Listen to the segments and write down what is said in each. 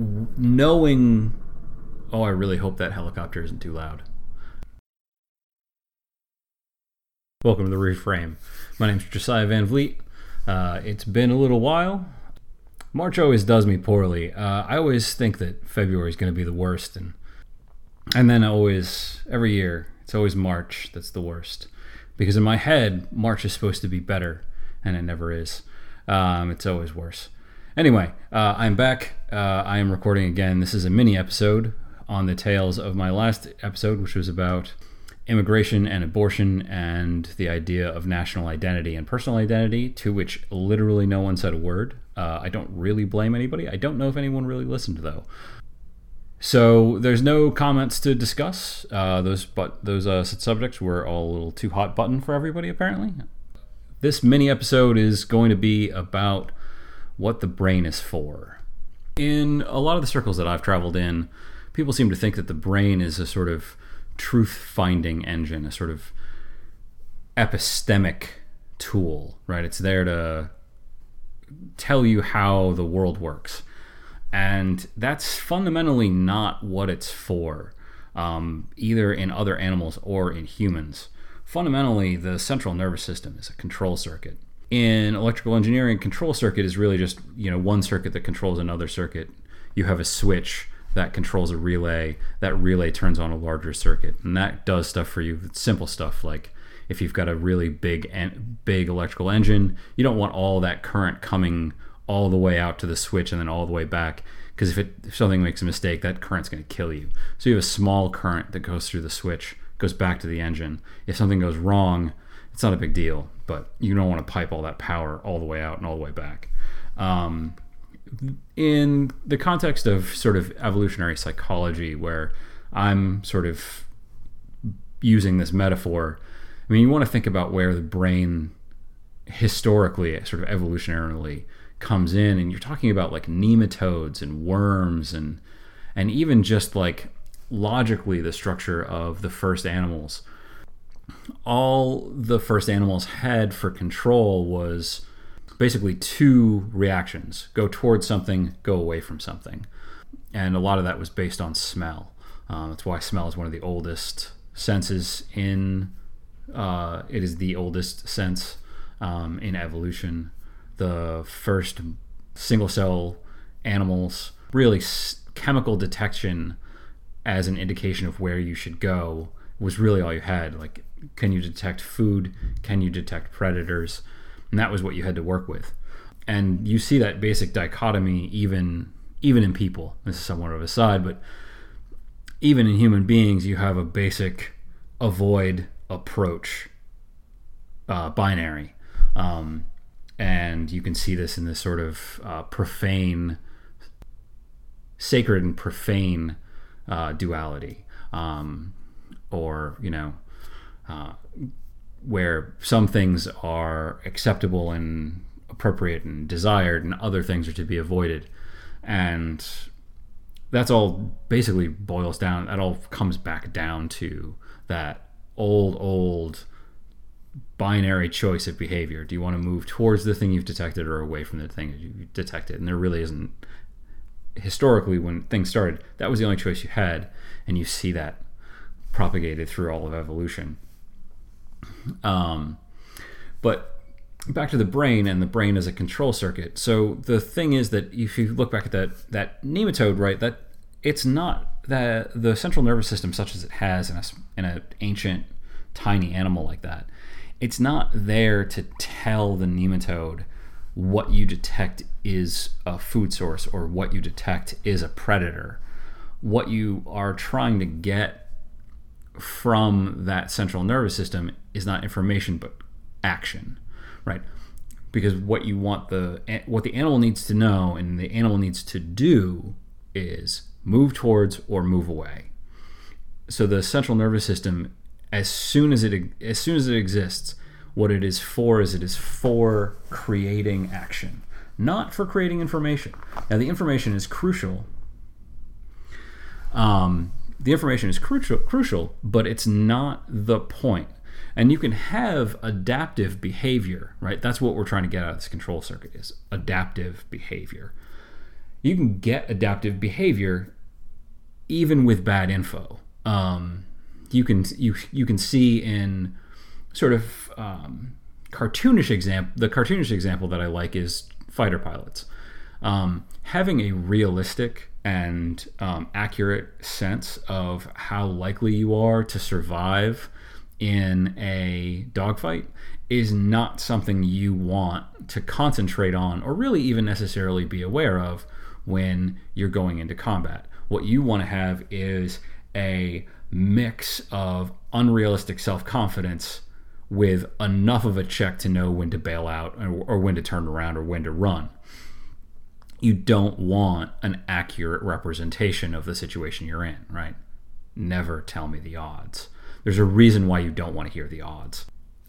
knowing, oh, I really hope that helicopter isn't too loud. Welcome to the Reframe. My name's Josiah Van Vliet. Uh, it's been a little while. March always does me poorly. Uh, I always think that February is going to be the worst, and and then always every year it's always March that's the worst because in my head March is supposed to be better, and it never is. Um, it's always worse. Anyway, uh, I'm back. Uh, I am recording again. This is a mini episode on the tails of my last episode, which was about immigration and abortion and the idea of national identity and personal identity, to which literally no one said a word. Uh, I don't really blame anybody. I don't know if anyone really listened, though. So there's no comments to discuss. Uh, those but those uh, subjects were all a little too hot button for everybody, apparently. This mini episode is going to be about what the brain is for. In a lot of the circles that I've traveled in, people seem to think that the brain is a sort of truth finding engine, a sort of epistemic tool, right? It's there to tell you how the world works. And that's fundamentally not what it's for, um, either in other animals or in humans. Fundamentally, the central nervous system is a control circuit in electrical engineering, control circuit is really just you know one circuit that controls another circuit. You have a switch that controls a relay. That relay turns on a larger circuit, and that does stuff for you. It's simple stuff like if you've got a really big en- big electrical engine, you don't want all that current coming all the way out to the switch and then all the way back because if, if something makes a mistake, that current's going to kill you. So you have a small current that goes through the switch, goes back to the engine. If something goes wrong, it's not a big deal, but you don't want to pipe all that power all the way out and all the way back. Um, in the context of sort of evolutionary psychology, where I'm sort of using this metaphor, I mean, you want to think about where the brain historically, sort of evolutionarily, comes in, and you're talking about like nematodes and worms and and even just like logically the structure of the first animals all the first animals had for control was basically two reactions go towards something, go away from something. And a lot of that was based on smell. Uh, that's why smell is one of the oldest senses in, uh, it is the oldest sense um, in evolution. The first single cell animals, really s- chemical detection as an indication of where you should go was really all you had. Like can you detect food? Can you detect predators? And that was what you had to work with. And you see that basic dichotomy even even in people. This is somewhat of a side, but even in human beings, you have a basic avoid approach uh, binary. Um, and you can see this in this sort of uh, profane, sacred and profane uh, duality. Um, or, you know, uh, where some things are acceptable and appropriate and desired, and other things are to be avoided. And that's all basically boils down, that all comes back down to that old, old binary choice of behavior. Do you want to move towards the thing you've detected or away from the thing you detected? And there really isn't, historically, when things started, that was the only choice you had. And you see that propagated through all of evolution. Um, but back to the brain and the brain as a control circuit. So the thing is that if you look back at that that nematode, right, that it's not that the central nervous system, such as it has in a in an ancient tiny animal like that, it's not there to tell the nematode what you detect is a food source or what you detect is a predator. What you are trying to get from that central nervous system is not information but action, right? Because what you want the what the animal needs to know and the animal needs to do is move towards or move away. So the central nervous system, as soon as it as soon as it exists, what it is for is it is for creating action, not for creating information. Now the information is crucial. Um, the information is crucial, crucial, but it's not the point. And you can have adaptive behavior, right? That's what we're trying to get out of this control circuit is adaptive behavior. you can get adaptive behavior even with bad info. Um, you can you you can see in sort of um, cartoonish example. The cartoonish example that I like is fighter pilots. Um, having a realistic and um, accurate sense of how likely you are to survive in a dogfight is not something you want to concentrate on or really even necessarily be aware of when you're going into combat. What you want to have is a mix of unrealistic self confidence with enough of a check to know when to bail out or, or, when to turn around or when to run. You don't want an accurate representation of the situation you're in, right? Never tell me the odds. There's a reason why you don't want to hear the odds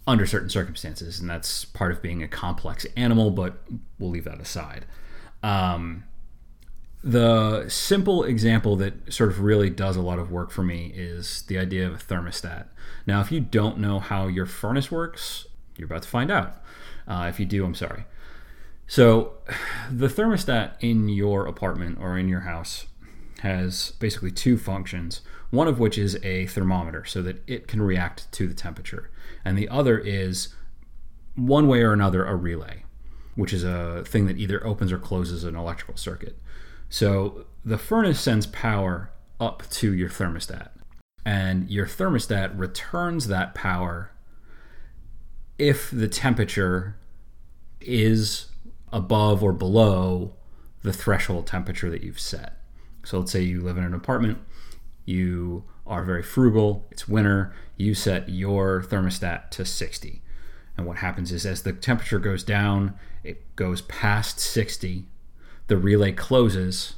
under certain circumstances, and that's part of being a complex animal, but we'll leave that aside. Um, the simple example that sort of really does a lot of work for me is the idea of a thermostat. Now, if you don't know how your furnace works, you're about to find out. Uh, if you do, I'm sorry. So, the thermostat in your apartment or in your house has basically two functions, one of which is a thermometer so that it can react to the temperature, and the other is one way or another a relay, which is a thing that either opens or closes an electrical circuit. So the furnace sends power up to your thermostat, and your thermostat returns that power if the temperature is above or below the threshold temperature that you've set. So let's say you live in an apartment, you are very frugal, it's winter, you set your thermostat to 60. And what happens is as the temperature goes down, it goes past 60 the relay closes,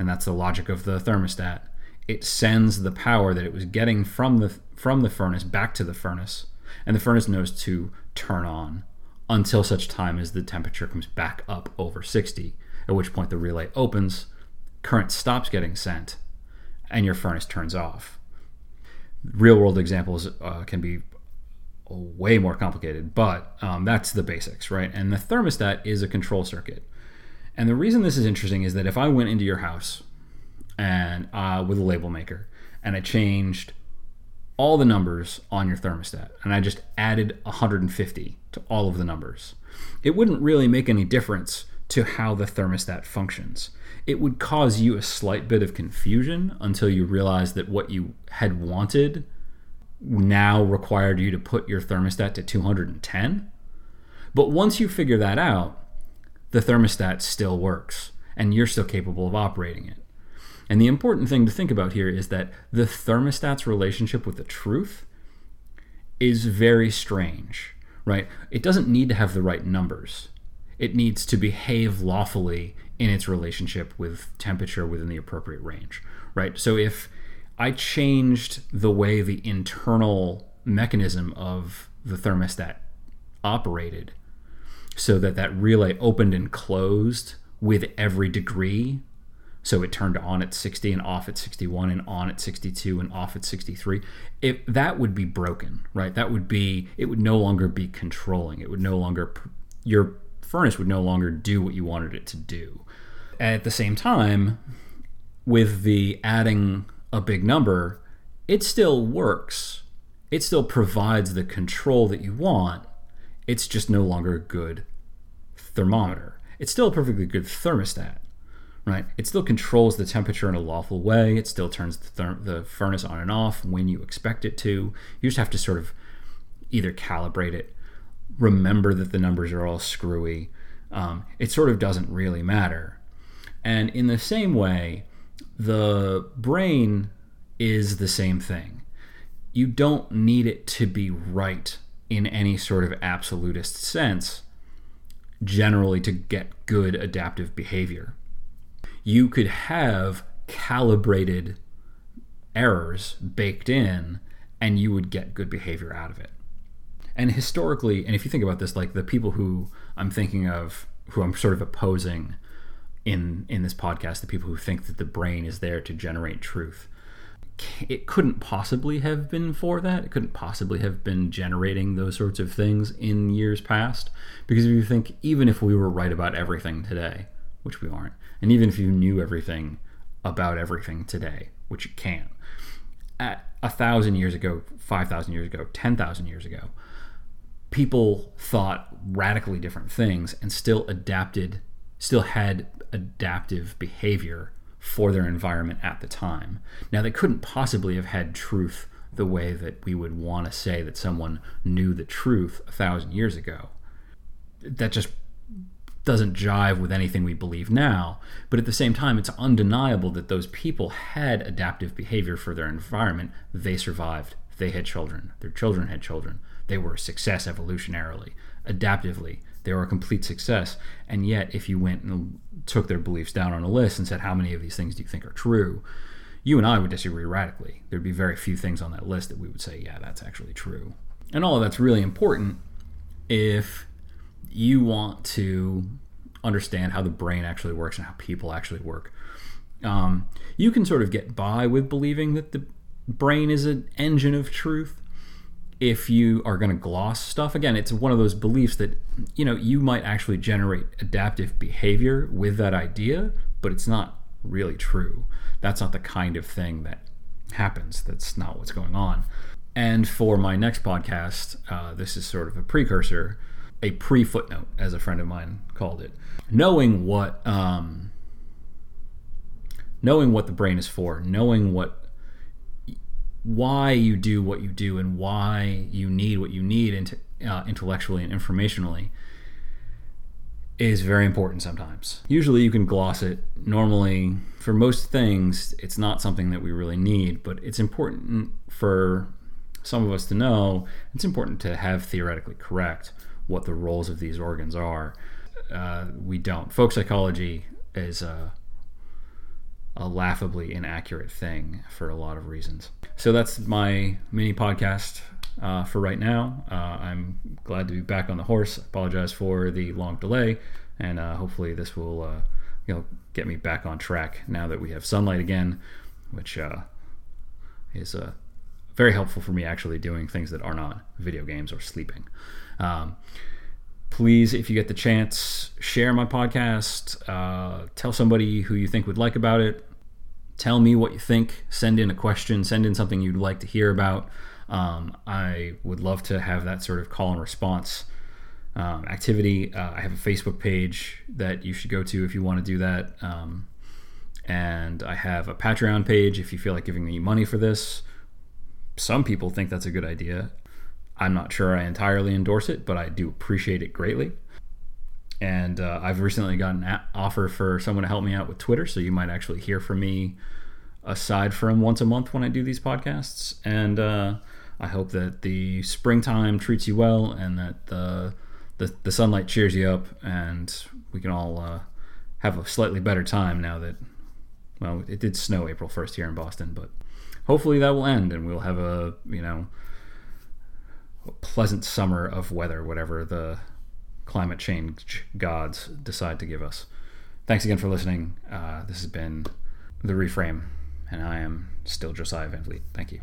and that's the logic of the thermostat. It sends the power that it was getting from the from the furnace back to the furnace, and the furnace knows to turn on until such time as the temperature comes back up over 60, at which point the relay opens, current stops getting sent, and your furnace turns off. Real world examples uh, can be way more complicated, but um, that's the basics, right? And the thermostat is a control circuit. And the reason this is interesting is that if I went into your house and uh, with a label maker and I changed all the numbers on your thermostat and I just added 150 to all of the numbers, it wouldn't really make any difference to how the thermostat functions. It would cause you a slight bit of confusion until you realize that what you had wanted now required you to put your thermostat to 210. But once you figure that out, the thermostat still works and you're still capable of operating it. And the important thing to think about here is that the thermostat's relationship with the truth is very strange, right? It doesn't need to have the right numbers. It needs to behave lawfully in its relationship with temperature within the appropriate range, right? So if I changed the way the internal mechanism of the thermostat operated so that that relay opened and closed with every degree. So it turned on at 60 and off at 61 and on at 62 and off at 63. If that would be broken, right? That would be it would no longer be controlling. It would no longer your furnace would no longer do what you wanted it to do. At the same time, with the adding a big number, it still works. It still provides the control that you want. It's just no longer a good thermometer. It's still a perfectly good thermostat, right? It still controls the temperature in a lawful way. It still turns the, therm- the furnace on and off when you expect it to. You just have to sort of either calibrate it, remember that the numbers are all screwy. Um, it sort of doesn't really matter. And in the same way, the brain is the same thing. You don't need it to be right in any sort of absolutist sense generally to get good adaptive behavior. You could have calibrated errors baked in and you would get good behavior out of it. And historically, and if you think about this, like the people who I'm thinking of, who I'm sort of opposing in in this podcast, the people who think that the brain is there to generate truth, it couldn't possibly have been for that. It couldn't possibly have been generating those sorts of things in years past. Because if you think, even if we were right about everything today, which we aren't, And even if you knew everything about everything today, which you can't, at a thousand years ago, 5,000 years ago, 10,000 years ago, people thought radically different things and still adapted, still had adaptive behavior for their environment at the time. Now, they couldn't possibly have had truth the way that we would want to say that someone knew the truth a thousand years ago. That just doesn't jive with anything we believe now. But at the same time, it's undeniable that those people had adaptive behavior for their environment. They survived. They had children. Their children had children. They were a success evolutionarily, adaptively. They were a complete success. And yet, if you went and took their beliefs down on a list and said, How many of these things do you think are true? you and I would disagree radically. There'd be very few things on that list that we would say, Yeah, that's actually true. And all of that's really important if you want to understand how the brain actually works and how people actually work. Um, you can sort of get by with believing that the brain is an engine of truth if you are going to gloss stuff. Again it's one of those beliefs that you know you might actually generate adaptive behavior with that idea but it's not really true. That's not the kind of thing that happens. That's not what's going on. And for my next podcast uh, this is sort of a precursor a pre footnote as a friend of mine called it knowing what um, knowing what the brain is for knowing what why you do what you do and why you need what you need uh, intellectually and informationally is very important sometimes. Usually you can gloss it. Normally, for most things, it's not something that we really need, but it's important for some of us to know. It's important to have theoretically correct what the roles of these organs are. Uh, we don't. Folk psychology is a, a laughably inaccurate thing for a lot of reasons. So that's my mini podcast uh, for right now. Uh, I'm glad to be back on the horse. Apologize for the long delay, and uh, hopefully this will uh, you know get me back on track now that we have sunlight again, which uh, is uh, very helpful for me actually doing things that are not video games or sleeping. Um, please, if you get the chance, share my podcast. tell somebody who you think would like about it tell me what you think. Send in a question. Send in something you'd like to hear about. Um, I would love to have that sort of call and response um, activity. Uh, I have a Facebook page that you should go to if you want to do that. Um, and I have a Patreon page if you feel like giving me money for this. Some people think that's a good idea. I'm not sure I entirely endorse it, but I do appreciate it greatly and uh, I've recently gotten an offer for someone to help me out with Twitter, so you might actually hear from me aside from once a month when I do these podcasts. And uh, I hope that the springtime treats you well, and that the the, the sunlight cheers you up, and we can all uh, have a slightly better time now that well, it did snow April first here in Boston, but hopefully that will end, and we'll have a you know a pleasant summer of weather, whatever the climate change gods decide to give us. Thanks again for listening. Uh, this has been The Reframe, and I am still Josiah Van Vliet. Thank you.